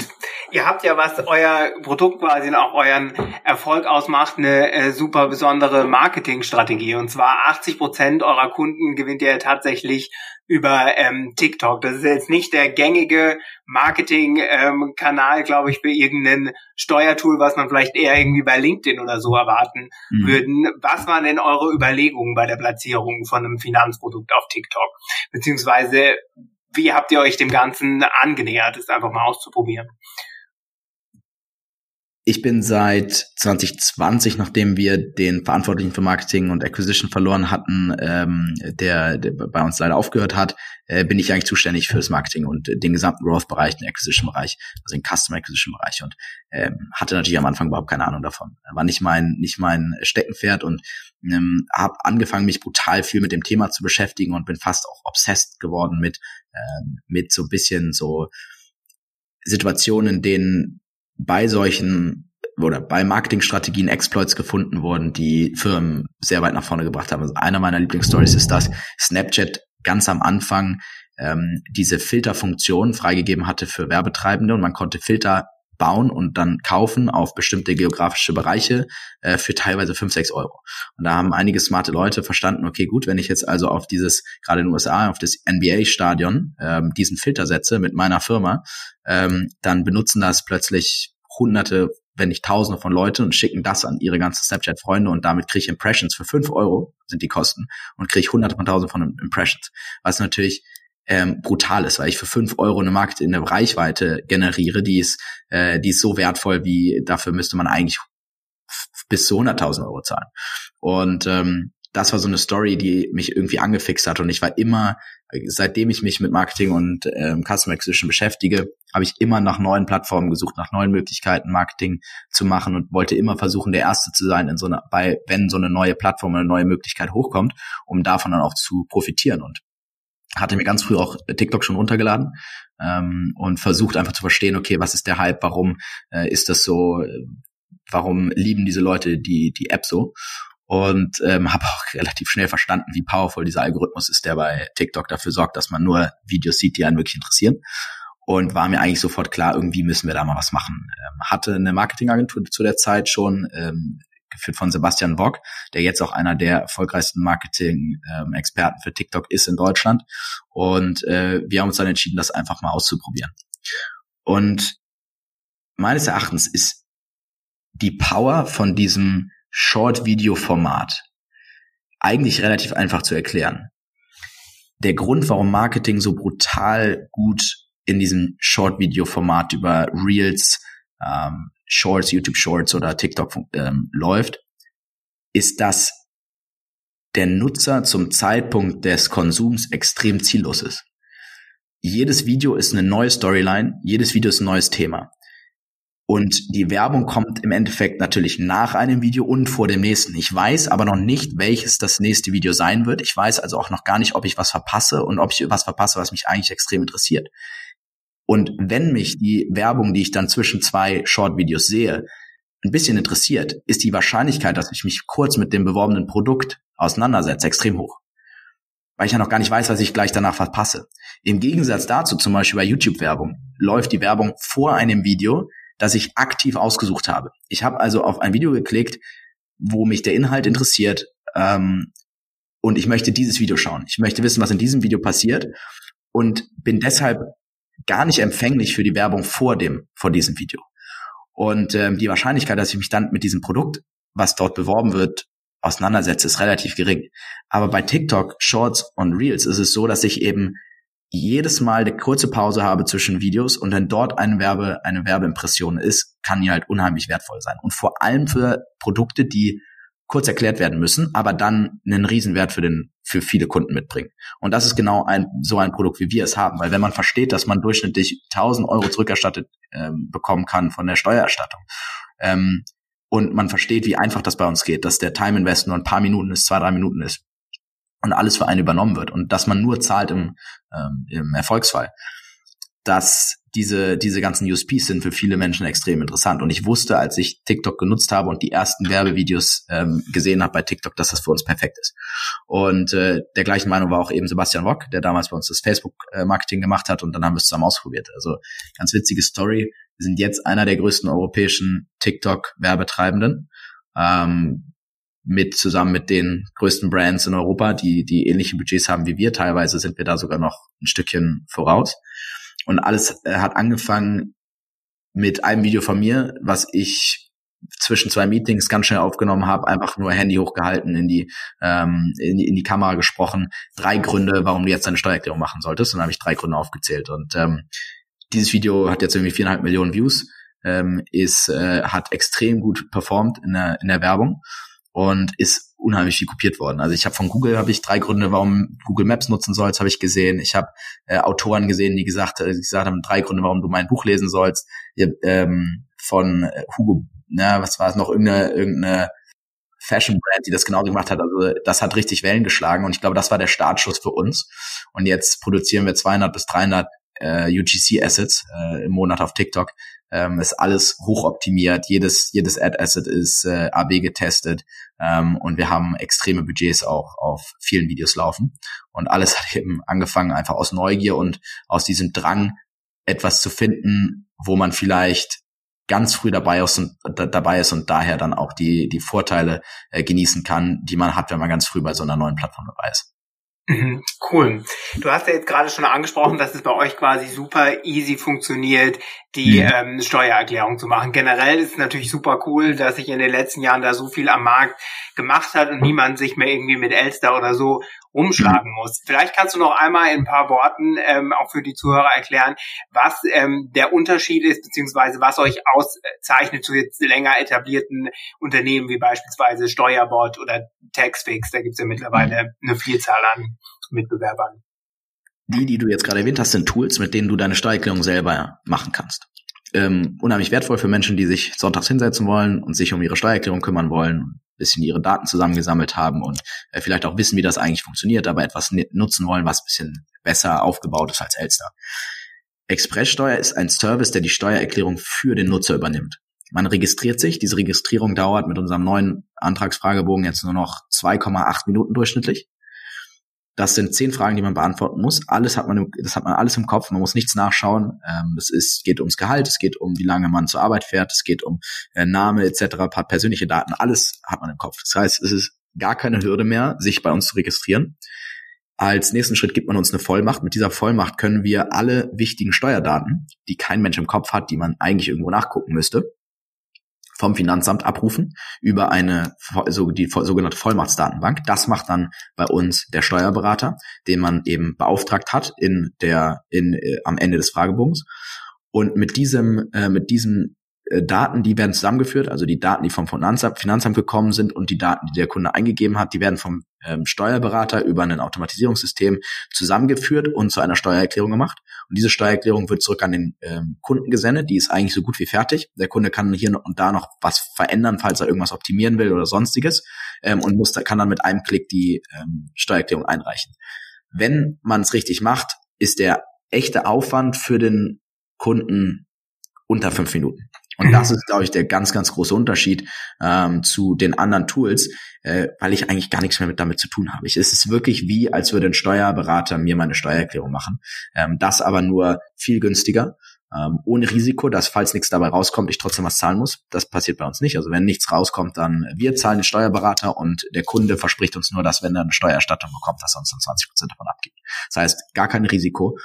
Ihr habt ja, was euer Produkt quasi und auch euren Erfolg ausmacht, eine äh, super besondere Marketingstrategie. Und zwar 80 Prozent eurer Kunden gewinnt ihr tatsächlich über ähm, TikTok. Das ist jetzt nicht der gängige Marketing-Kanal, ähm, glaube ich, für irgendein Steuertool, was man vielleicht eher irgendwie bei LinkedIn oder so erwarten mhm. würden. Was waren denn eure Überlegungen bei der Platzierung von einem Finanzprodukt auf TikTok? Beziehungsweise wie habt ihr euch dem Ganzen angenähert, es einfach mal auszuprobieren? Ich bin seit 2020, nachdem wir den Verantwortlichen für Marketing und Acquisition verloren hatten, ähm, der, der bei uns leider aufgehört hat, äh, bin ich eigentlich zuständig für das Marketing und den gesamten Growth-Bereich, den Acquisition-Bereich, also den Customer Acquisition-Bereich und ähm, hatte natürlich am Anfang überhaupt keine Ahnung davon. War nicht mein nicht mein Steckenpferd und ähm, habe angefangen, mich brutal viel mit dem Thema zu beschäftigen und bin fast auch obsessed geworden mit ähm, mit so ein bisschen so Situationen, in denen bei solchen oder bei Marketingstrategien Exploits gefunden wurden, die Firmen sehr weit nach vorne gebracht haben. Also einer meiner Lieblingsstories ist, dass Snapchat ganz am Anfang ähm, diese Filterfunktion freigegeben hatte für Werbetreibende und man konnte Filter bauen und dann kaufen auf bestimmte geografische Bereiche äh, für teilweise fünf sechs Euro. Und da haben einige smarte Leute verstanden, okay, gut, wenn ich jetzt also auf dieses, gerade in den USA, auf das NBA-Stadion ähm, diesen Filter setze mit meiner Firma, ähm, dann benutzen das plötzlich hunderte, wenn nicht tausende von Leuten und schicken das an ihre ganzen Snapchat-Freunde und damit kriege ich Impressions für fünf Euro, sind die Kosten, und kriege hunderte von tausenden von Impressions. Was natürlich ähm, brutal ist, weil ich für fünf Euro eine Markt in der Reichweite generiere, die ist, äh, die ist so wertvoll, wie dafür müsste man eigentlich bis zu 100.000 Euro zahlen. Und ähm, das war so eine Story, die mich irgendwie angefixt hat. Und ich war immer, seitdem ich mich mit Marketing und ähm, Customer Acquisition beschäftige, habe ich immer nach neuen Plattformen gesucht, nach neuen Möglichkeiten, Marketing zu machen und wollte immer versuchen, der Erste zu sein, in so einer, bei, wenn so eine neue Plattform, eine neue Möglichkeit hochkommt, um davon dann auch zu profitieren. Und hatte mir ganz früh auch TikTok schon runtergeladen ähm, und versucht einfach zu verstehen, okay, was ist der Hype, warum äh, ist das so, warum lieben diese Leute die die App so und ähm, habe auch relativ schnell verstanden, wie powerful dieser Algorithmus ist, der bei TikTok dafür sorgt, dass man nur Videos sieht, die einen wirklich interessieren und war mir eigentlich sofort klar, irgendwie müssen wir da mal was machen. Ähm, hatte eine Marketingagentur zu der Zeit schon, ähm, geführt von Sebastian Bock, der jetzt auch einer der erfolgreichsten Marketing-Experten für TikTok ist in Deutschland. Und äh, wir haben uns dann entschieden, das einfach mal auszuprobieren. Und meines Erachtens ist die Power von diesem Short-Video-Format eigentlich relativ einfach zu erklären. Der Grund, warum Marketing so brutal gut in diesem Short-Video-Format über Reels, ähm, Shorts, YouTube Shorts oder TikTok ähm, läuft, ist, dass der Nutzer zum Zeitpunkt des Konsums extrem ziellos ist. Jedes Video ist eine neue Storyline, jedes Video ist ein neues Thema. Und die Werbung kommt im Endeffekt natürlich nach einem Video und vor dem nächsten. Ich weiß aber noch nicht, welches das nächste Video sein wird. Ich weiß also auch noch gar nicht, ob ich was verpasse und ob ich was verpasse, was mich eigentlich extrem interessiert. Und wenn mich die Werbung, die ich dann zwischen zwei Short-Videos sehe, ein bisschen interessiert, ist die Wahrscheinlichkeit, dass ich mich kurz mit dem beworbenen Produkt auseinandersetze, extrem hoch. Weil ich ja noch gar nicht weiß, was ich gleich danach verpasse. Im Gegensatz dazu, zum Beispiel bei YouTube-Werbung, läuft die Werbung vor einem Video, das ich aktiv ausgesucht habe. Ich habe also auf ein Video geklickt, wo mich der Inhalt interessiert ähm, und ich möchte dieses Video schauen. Ich möchte wissen, was in diesem Video passiert und bin deshalb gar nicht empfänglich für die Werbung vor dem vor diesem Video. Und ähm, die Wahrscheinlichkeit, dass ich mich dann mit diesem Produkt, was dort beworben wird, auseinandersetze, ist relativ gering. Aber bei TikTok, Shorts und Reels ist es so, dass ich eben jedes Mal eine kurze Pause habe zwischen Videos und dann dort eine Werbe, eine Werbeimpression ist, kann hier halt unheimlich wertvoll sein. Und vor allem für Produkte, die kurz erklärt werden müssen, aber dann einen Riesenwert für den, für viele Kunden mitbringen. Und das ist genau ein, so ein Produkt, wie wir es haben. Weil wenn man versteht, dass man durchschnittlich 1000 Euro zurückerstattet ähm, bekommen kann von der Steuererstattung, ähm, und man versteht, wie einfach das bei uns geht, dass der Time Invest nur ein paar Minuten ist, zwei, drei Minuten ist, und alles für einen übernommen wird und dass man nur zahlt im, ähm, im Erfolgsfall. Dass diese, diese ganzen USPs sind für viele Menschen extrem interessant. Und ich wusste, als ich TikTok genutzt habe und die ersten Werbevideos ähm, gesehen habe bei TikTok, dass das für uns perfekt ist. Und äh, der gleichen Meinung war auch eben Sebastian Rock, der damals bei uns das Facebook-Marketing gemacht hat und dann haben wir es zusammen ausprobiert. Also ganz witzige Story. Wir sind jetzt einer der größten europäischen TikTok-Werbetreibenden. Ähm, mit zusammen mit den größten Brands in Europa, die die ähnliche Budgets haben wie wir. Teilweise sind wir da sogar noch ein Stückchen voraus. Und alles äh, hat angefangen mit einem Video von mir, was ich zwischen zwei Meetings ganz schnell aufgenommen habe, einfach nur Handy hochgehalten, in die, ähm, in in die Kamera gesprochen. Drei Gründe, warum du jetzt deine Steuererklärung machen solltest. Und dann habe ich drei Gründe aufgezählt. Und ähm, dieses Video hat jetzt irgendwie viereinhalb Millionen Views, ähm, ist, äh, hat extrem gut performt in der, in der Werbung und ist unheimlich viel kopiert worden. Also ich habe von Google habe ich drei Gründe, warum Google Maps nutzen sollst, habe ich gesehen. Ich habe äh, Autoren gesehen, die gesagt, äh, gesagt haben drei Gründe, warum du mein Buch lesen sollst. Ich, ähm, von äh, Hugo, na, was war es noch irgendeine irgendeine Fashion Brand, die das genauso gemacht hat. Also das hat richtig Wellen geschlagen und ich glaube, das war der Startschuss für uns. Und jetzt produzieren wir 200 bis 300 äh, UGC Assets äh, im Monat auf TikTok ähm, ist alles hochoptimiert, jedes, jedes Ad-Asset ist äh, AB getestet ähm, und wir haben extreme Budgets auch auf vielen Videos laufen. Und alles hat eben angefangen einfach aus Neugier und aus diesem Drang, etwas zu finden, wo man vielleicht ganz früh dabei ist und dabei ist und daher dann auch die die Vorteile äh, genießen kann, die man hat, wenn man ganz früh bei so einer neuen Plattform dabei ist. Mhm, cool. Du hast ja jetzt gerade schon angesprochen, dass es bei euch quasi super easy funktioniert, die mhm. ähm, Steuererklärung zu machen. Generell ist es natürlich super cool, dass sich in den letzten Jahren da so viel am Markt gemacht hat und niemand sich mehr irgendwie mit Elster oder so umschlagen muss. Vielleicht kannst du noch einmal in ein paar Worten ähm, auch für die Zuhörer erklären, was ähm, der Unterschied ist, beziehungsweise was euch auszeichnet zu jetzt länger etablierten Unternehmen wie beispielsweise Steuerbot oder Taxfix. Da gibt's ja mittlerweile eine Vielzahl an Mitbewerbern. Die, die du jetzt gerade erwähnt hast, sind Tools, mit denen du deine Steuererklärung selber machen kannst. Ähm, unheimlich wertvoll für Menschen, die sich sonntags hinsetzen wollen und sich um ihre Steuererklärung kümmern wollen, bisschen ihre Daten zusammengesammelt haben und äh, vielleicht auch wissen, wie das eigentlich funktioniert, aber etwas nutzen wollen, was bisschen besser aufgebaut ist als Elster. Expresssteuer ist ein Service, der die Steuererklärung für den Nutzer übernimmt. Man registriert sich. Diese Registrierung dauert mit unserem neuen Antragsfragebogen jetzt nur noch 2,8 Minuten durchschnittlich. Das sind zehn Fragen, die man beantworten muss. Alles hat man, das hat man alles im Kopf. Man muss nichts nachschauen. Ähm, es ist, geht ums Gehalt, es geht um, wie lange man zur Arbeit fährt, es geht um äh, Name etc., paar persönliche Daten. Alles hat man im Kopf. Das heißt, es ist gar keine Hürde mehr, sich bei uns zu registrieren. Als nächsten Schritt gibt man uns eine Vollmacht. Mit dieser Vollmacht können wir alle wichtigen Steuerdaten, die kein Mensch im Kopf hat, die man eigentlich irgendwo nachgucken müsste, vom Finanzamt abrufen über eine so die sogenannte Vollmachtsdatenbank. Das macht dann bei uns der Steuerberater, den man eben beauftragt hat in der in äh, am Ende des Fragebogens. Und mit diesem äh, mit diesem Daten, die werden zusammengeführt, also die Daten, die vom Finanzamt, Finanzamt gekommen sind und die Daten, die der Kunde eingegeben hat, die werden vom ähm, Steuerberater über ein Automatisierungssystem zusammengeführt und zu einer Steuererklärung gemacht. Und diese Steuererklärung wird zurück an den ähm, Kunden gesendet. Die ist eigentlich so gut wie fertig. Der Kunde kann hier und da noch was verändern, falls er irgendwas optimieren will oder sonstiges ähm, und muss, kann dann mit einem Klick die ähm, Steuererklärung einreichen. Wenn man es richtig macht, ist der echte Aufwand für den Kunden unter fünf Minuten. Und das ist, glaube ich, der ganz, ganz große Unterschied ähm, zu den anderen Tools, äh, weil ich eigentlich gar nichts mehr mit damit zu tun habe. Ich, es ist wirklich wie, als würde ein Steuerberater mir meine Steuererklärung machen. Ähm, das aber nur viel günstiger. Ähm, ohne Risiko, dass falls nichts dabei rauskommt, ich trotzdem was zahlen muss. Das passiert bei uns nicht. Also wenn nichts rauskommt, dann wir zahlen den Steuerberater und der Kunde verspricht uns nur, dass wenn er eine Steuererstattung bekommt, dass er uns dann 20 Prozent davon abgibt. Das heißt, gar kein Risiko.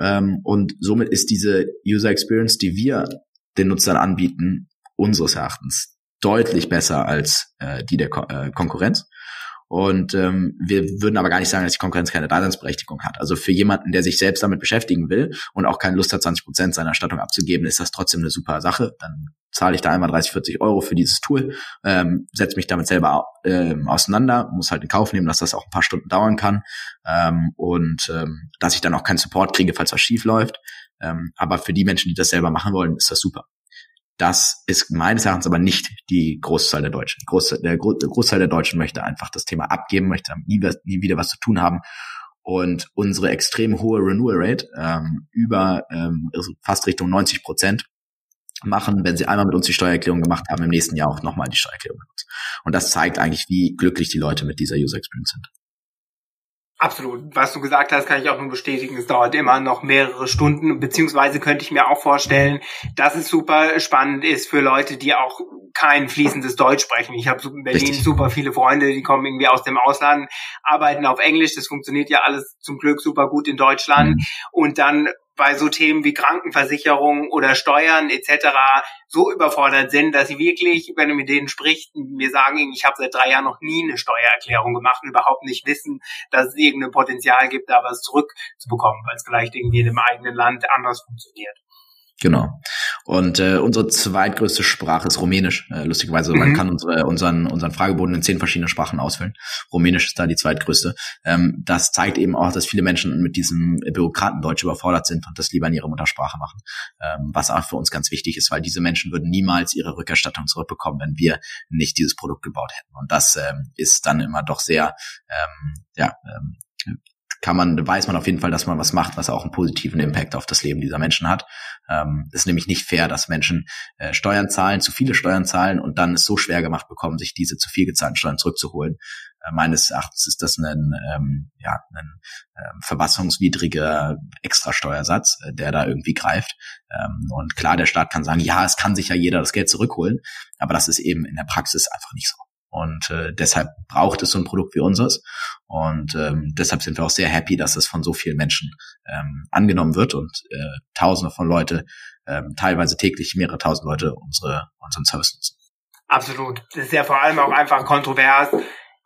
Ähm, und somit ist diese User Experience, die wir den Nutzern anbieten, unseres Erachtens deutlich besser als äh, die der Ko äh, Konkurrenz. Und ähm, wir würden aber gar nicht sagen, dass die Konkurrenz keine Daseinsberechtigung hat. Also für jemanden, der sich selbst damit beschäftigen will und auch keine Lust hat, 20 Prozent seiner Erstattung abzugeben, ist das trotzdem eine super Sache. Dann zahle ich da einmal 30, 40 Euro für dieses Tool, ähm, setze mich damit selber äh, auseinander, muss halt in Kauf nehmen, dass das auch ein paar Stunden dauern kann ähm, und ähm, dass ich dann auch keinen Support kriege, falls was schief läuft. Ähm, aber für die Menschen, die das selber machen wollen, ist das super. Das ist meines Erachtens aber nicht die Großzahl der Deutschen. Groß, der, Gro der Großteil der Deutschen möchte einfach das Thema abgeben, möchte nie, nie wieder was zu tun haben. Und unsere extrem hohe Renewal Rate ähm, über ähm, also fast Richtung 90 Prozent machen, wenn sie einmal mit uns die Steuererklärung gemacht haben, im nächsten Jahr auch nochmal die Steuererklärung mit uns. Und das zeigt eigentlich, wie glücklich die Leute mit dieser User Experience sind. Absolut. Was du gesagt hast, kann ich auch nur bestätigen. Es dauert immer noch mehrere Stunden, beziehungsweise könnte ich mir auch vorstellen, dass es super spannend ist für Leute, die auch kein fließendes Deutsch sprechen. Ich habe in Berlin Richtig. super viele Freunde, die kommen irgendwie aus dem Ausland, arbeiten auf Englisch. Das funktioniert ja alles zum Glück super gut in Deutschland. Mhm. Und dann bei so Themen wie Krankenversicherung oder Steuern etc. so überfordert sind, dass sie wirklich, wenn du mit denen sprichst, mir sagen, ich habe seit drei Jahren noch nie eine Steuererklärung gemacht und überhaupt nicht wissen, dass es irgendein Potenzial gibt, da was zurückzubekommen, weil es vielleicht irgendwie in dem eigenen Land anders funktioniert. Genau. Und äh, unsere zweitgrößte Sprache ist Rumänisch. Äh, lustigerweise, mhm. man kann unsere, unseren, unseren Frageboden in zehn verschiedene Sprachen ausfüllen. Rumänisch ist da die zweitgrößte. Ähm, das zeigt eben auch, dass viele Menschen mit diesem Bürokratendeutsch überfordert sind und das lieber in ihrer Muttersprache machen. Ähm, was auch für uns ganz wichtig ist, weil diese Menschen würden niemals ihre Rückerstattung zurückbekommen, wenn wir nicht dieses Produkt gebaut hätten. Und das ähm, ist dann immer doch sehr, ähm, ja, ähm, kann man, weiß man auf jeden Fall, dass man was macht, was auch einen positiven Impact auf das Leben dieser Menschen hat. Ähm, ist nämlich nicht fair, dass Menschen äh, Steuern zahlen, zu viele Steuern zahlen und dann es so schwer gemacht bekommen, sich diese zu viel gezahlten Steuern zurückzuholen. Äh, meines Erachtens ist das ein, ähm, ja, ein ähm, verfassungswidriger Extrasteuersatz, äh, der da irgendwie greift. Ähm, und klar, der Staat kann sagen, ja, es kann sich ja jeder das Geld zurückholen, aber das ist eben in der Praxis einfach nicht so. Und äh, deshalb braucht es so ein Produkt wie unseres. Und ähm, deshalb sind wir auch sehr happy, dass es von so vielen Menschen ähm, angenommen wird und äh, Tausende von Leute, ähm, teilweise täglich mehrere tausend Leute unsere unseren Service nutzen. Absolut. Das ist ja vor allem auch einfach kontrovers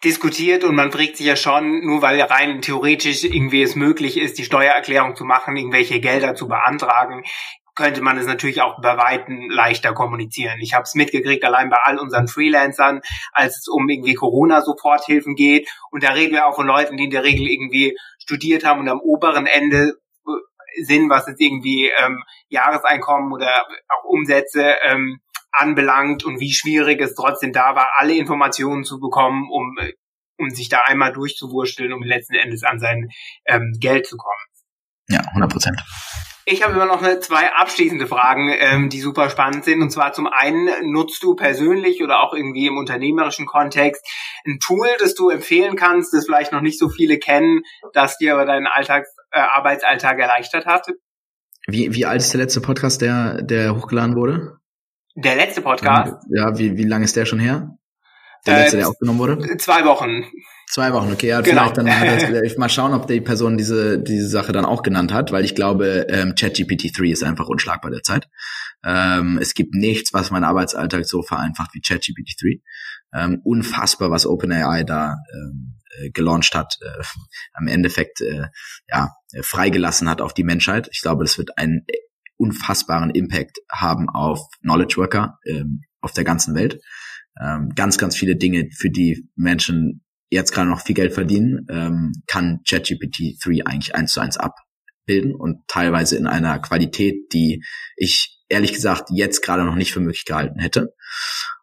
diskutiert und man fragt sich ja schon, nur weil rein theoretisch irgendwie es möglich ist, die Steuererklärung zu machen, irgendwelche Gelder zu beantragen, könnte man es natürlich auch bei Weitem leichter kommunizieren. Ich habe es mitgekriegt, allein bei all unseren Freelancern, als es um irgendwie Corona-Soforthilfen geht. Und da reden wir auch von Leuten, die in der Regel irgendwie studiert haben und am oberen Ende äh, sind, was jetzt irgendwie ähm, Jahreseinkommen oder auch Umsätze ähm, anbelangt und wie schwierig es trotzdem da war, alle Informationen zu bekommen, um, äh, um sich da einmal durchzuwursteln, um letzten Endes an sein ähm, Geld zu kommen. Ja, 100 Prozent. Ich habe immer noch eine, zwei abschließende Fragen, ähm, die super spannend sind. Und zwar zum einen, nutzt du persönlich oder auch irgendwie im unternehmerischen Kontext ein Tool, das du empfehlen kannst, das vielleicht noch nicht so viele kennen, das dir aber deinen Alltags, äh, Arbeitsalltag erleichtert hat? Wie, wie alt ist der letzte Podcast, der, der hochgeladen wurde? Der letzte Podcast? Ja, wie, wie lange ist der schon her? Der letzte, äh, der aufgenommen wurde? Zwei Wochen. Zwei Wochen, okay. Ja, genau. vielleicht dann hat mal schauen, ob die Person diese, diese Sache dann auch genannt hat, weil ich glaube, ähm, ChatGPT 3 ist einfach unschlagbar derzeit. Ähm, es gibt nichts, was meinen Arbeitsalltag so vereinfacht wie ChatGPT 3. Ähm, unfassbar, was OpenAI da ähm, äh, gelauncht hat, äh, am Endeffekt äh, ja freigelassen hat auf die Menschheit. Ich glaube, das wird einen unfassbaren Impact haben auf Knowledge Worker ähm, auf der ganzen Welt. Ähm, ganz, ganz viele Dinge, für die Menschen jetzt gerade noch viel Geld verdienen, ähm, kann ChatGPT 3 eigentlich eins zu eins abbilden und teilweise in einer Qualität, die ich ehrlich gesagt jetzt gerade noch nicht für möglich gehalten hätte.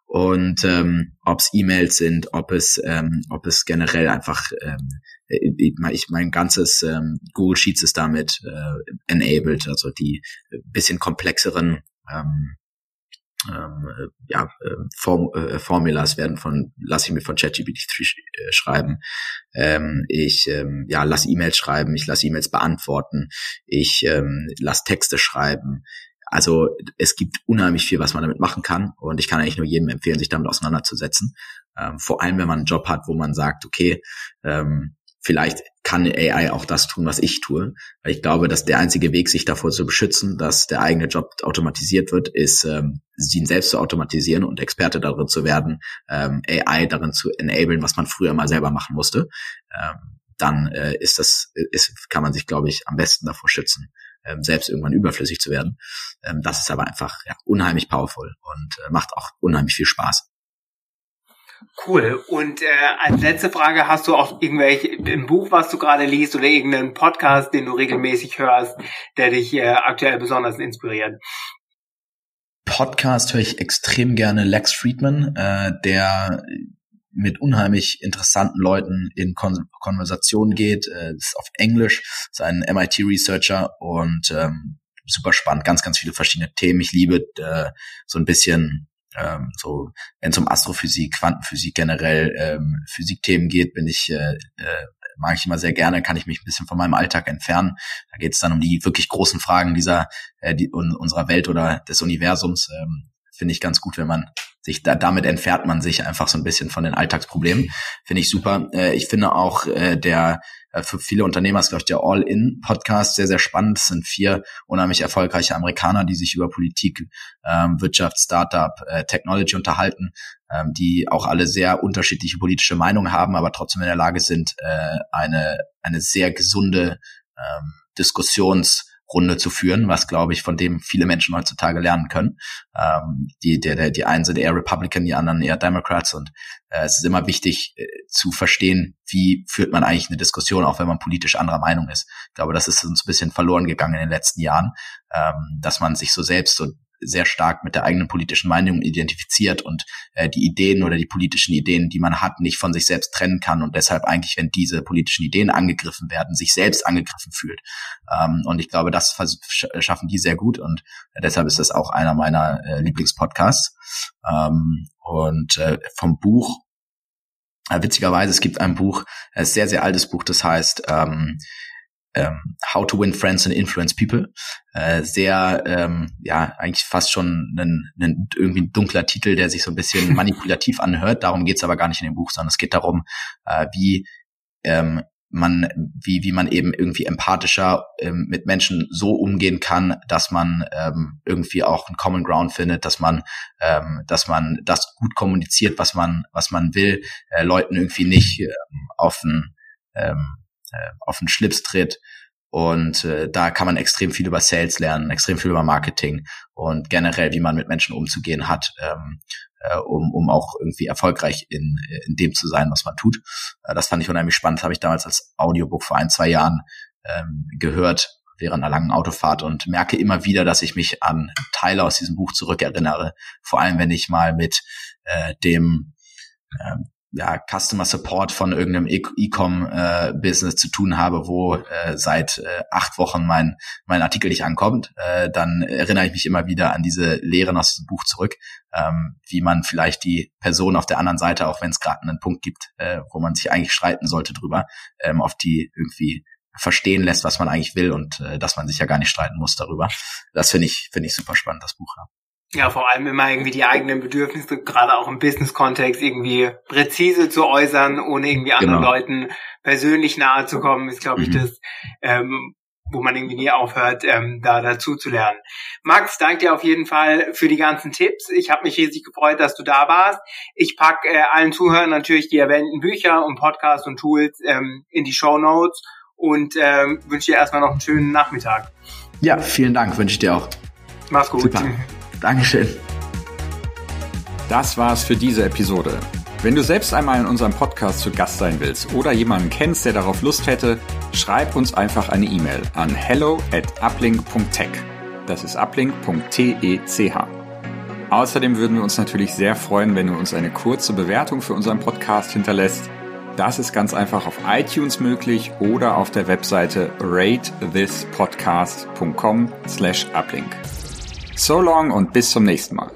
Und ähm, ob es E-Mails sind, ob es ähm, ob es generell einfach ähm, ich, ich mein ganzes ähm, Google Sheets ist damit äh, enabled, also die bisschen komplexeren ähm, ähm, äh, ja, äh, Form, äh, Formulas werden von, lasse ich mir von ChatGPT äh, schreiben. Ähm, ich ähm, ja, lasse E-Mails schreiben, ich lasse E-Mails beantworten, ich ähm, lasse Texte schreiben. Also es gibt unheimlich viel, was man damit machen kann und ich kann eigentlich nur jedem empfehlen, sich damit auseinanderzusetzen. Ähm, vor allem, wenn man einen Job hat, wo man sagt, okay, ähm, vielleicht kann AI auch das tun, was ich tue. Weil ich glaube, dass der einzige Weg, sich davor zu beschützen, dass der eigene Job automatisiert wird, ist, ähm, ihn selbst zu automatisieren und Experte darin zu werden, ähm, AI darin zu enablen, was man früher mal selber machen musste. Ähm, dann äh, ist das, ist, kann man sich, glaube ich, am besten davor schützen, ähm, selbst irgendwann überflüssig zu werden. Ähm, das ist aber einfach ja, unheimlich powerful und äh, macht auch unheimlich viel Spaß. Cool. Und äh, als letzte Frage, hast du auch irgendwelche im Buch, was du gerade liest, oder irgendeinen Podcast, den du regelmäßig hörst, der dich äh, aktuell besonders inspiriert? Podcast höre ich extrem gerne Lex Friedman, äh, der mit unheimlich interessanten Leuten in Kon Konversation geht. Äh, ist auf Englisch, ist ein MIT-Researcher und ähm, super spannend, ganz, ganz viele verschiedene Themen. Ich liebe äh, so ein bisschen ähm, so, wenn es um Astrophysik, Quantenphysik generell, ähm, Physikthemen geht, bin ich äh, äh, mag ich immer sehr gerne, kann ich mich ein bisschen von meinem Alltag entfernen. Da geht es dann um die wirklich großen Fragen dieser äh, die, un, unserer Welt oder des Universums. Ähm, Finde ich ganz gut, wenn man sich da, damit entfernt man sich einfach so ein bisschen von den Alltagsproblemen. Finde ich super. Äh, ich finde auch äh, der äh, für viele Unternehmer ist, glaube ich, der All-In-Podcast sehr, sehr spannend. Es sind vier unheimlich erfolgreiche Amerikaner, die sich über Politik, ähm, Wirtschaft, Startup, äh, Technology unterhalten, ähm, die auch alle sehr unterschiedliche politische Meinungen haben, aber trotzdem in der Lage sind, äh, eine, eine sehr gesunde ähm, Diskussions- Runde zu führen, was glaube ich von dem viele Menschen heutzutage lernen können. Ähm, die, der, der, die einen sind eher Republican, die anderen eher Democrats und äh, es ist immer wichtig äh, zu verstehen, wie führt man eigentlich eine Diskussion, auch wenn man politisch anderer Meinung ist. Ich glaube, das ist uns ein bisschen verloren gegangen in den letzten Jahren, ähm, dass man sich so selbst so sehr stark mit der eigenen politischen Meinung identifiziert und äh, die Ideen oder die politischen Ideen, die man hat, nicht von sich selbst trennen kann und deshalb eigentlich, wenn diese politischen Ideen angegriffen werden, sich selbst angegriffen fühlt. Ähm, und ich glaube, das schaffen die sehr gut und äh, deshalb ist das auch einer meiner äh, Lieblingspodcasts. Ähm, und äh, vom Buch äh, Witzigerweise, es gibt ein Buch, ein sehr, sehr altes Buch, das heißt ähm, ähm, How to Win Friends and Influence People. Äh, sehr, ähm, ja, eigentlich fast schon ein, ein, irgendwie ein dunkler Titel, der sich so ein bisschen manipulativ anhört. Darum geht's aber gar nicht in dem Buch, sondern es geht darum, äh, wie ähm, man, wie, wie man eben irgendwie empathischer ähm, mit Menschen so umgehen kann, dass man ähm, irgendwie auch einen Common Ground findet, dass man, ähm, dass man das gut kommuniziert, was man, was man will, äh, Leuten irgendwie nicht ähm, auf den, ähm, äh, auf den Schlips tritt. Und äh, da kann man extrem viel über Sales lernen, extrem viel über Marketing und generell, wie man mit Menschen umzugehen hat, ähm, äh, um, um auch irgendwie erfolgreich in, in dem zu sein, was man tut. Äh, das fand ich unheimlich spannend, habe ich damals als Audiobook vor ein, zwei Jahren ähm, gehört während einer langen Autofahrt und merke immer wieder, dass ich mich an Teile aus diesem Buch zurückerinnere. Vor allem, wenn ich mal mit äh, dem äh, ja, Customer Support von irgendeinem e- E-Com-Business äh, zu tun habe, wo äh, seit äh, acht Wochen mein, mein Artikel nicht ankommt, äh, dann erinnere ich mich immer wieder an diese Lehren aus dem Buch zurück, ähm, wie man vielleicht die Person auf der anderen Seite, auch wenn es gerade einen Punkt gibt, äh, wo man sich eigentlich streiten sollte drüber, ähm, auf die irgendwie verstehen lässt, was man eigentlich will und äh, dass man sich ja gar nicht streiten muss darüber. Das finde ich, finde ich super spannend, das Buch. Ja. Ja, vor allem immer irgendwie die eigenen Bedürfnisse, gerade auch im Business-Kontext, irgendwie präzise zu äußern, ohne irgendwie anderen genau. Leuten persönlich nahe zu kommen, ist, glaube ich, mhm. das, ähm, wo man irgendwie nie aufhört, ähm, da dazu zu lernen. Max, danke dir auf jeden Fall für die ganzen Tipps. Ich habe mich riesig gefreut, dass du da warst. Ich pack äh, allen Zuhörern natürlich die erwähnten Bücher und Podcasts und Tools ähm, in die Show Notes und ähm, wünsche dir erstmal noch einen schönen Nachmittag. Ja, vielen Dank, wünsche ich dir auch. Mach's gut. Super. Dankeschön. Das war's für diese Episode. Wenn du selbst einmal in unserem Podcast zu Gast sein willst oder jemanden kennst, der darauf Lust hätte, schreib uns einfach eine E-Mail an hello at uplink.tech. Das ist uplink.tech. Außerdem würden wir uns natürlich sehr freuen, wenn du uns eine kurze Bewertung für unseren Podcast hinterlässt. Das ist ganz einfach auf iTunes möglich oder auf der Webseite ratethispodcast.com slash uplink. So long und bis zum nächsten Mal.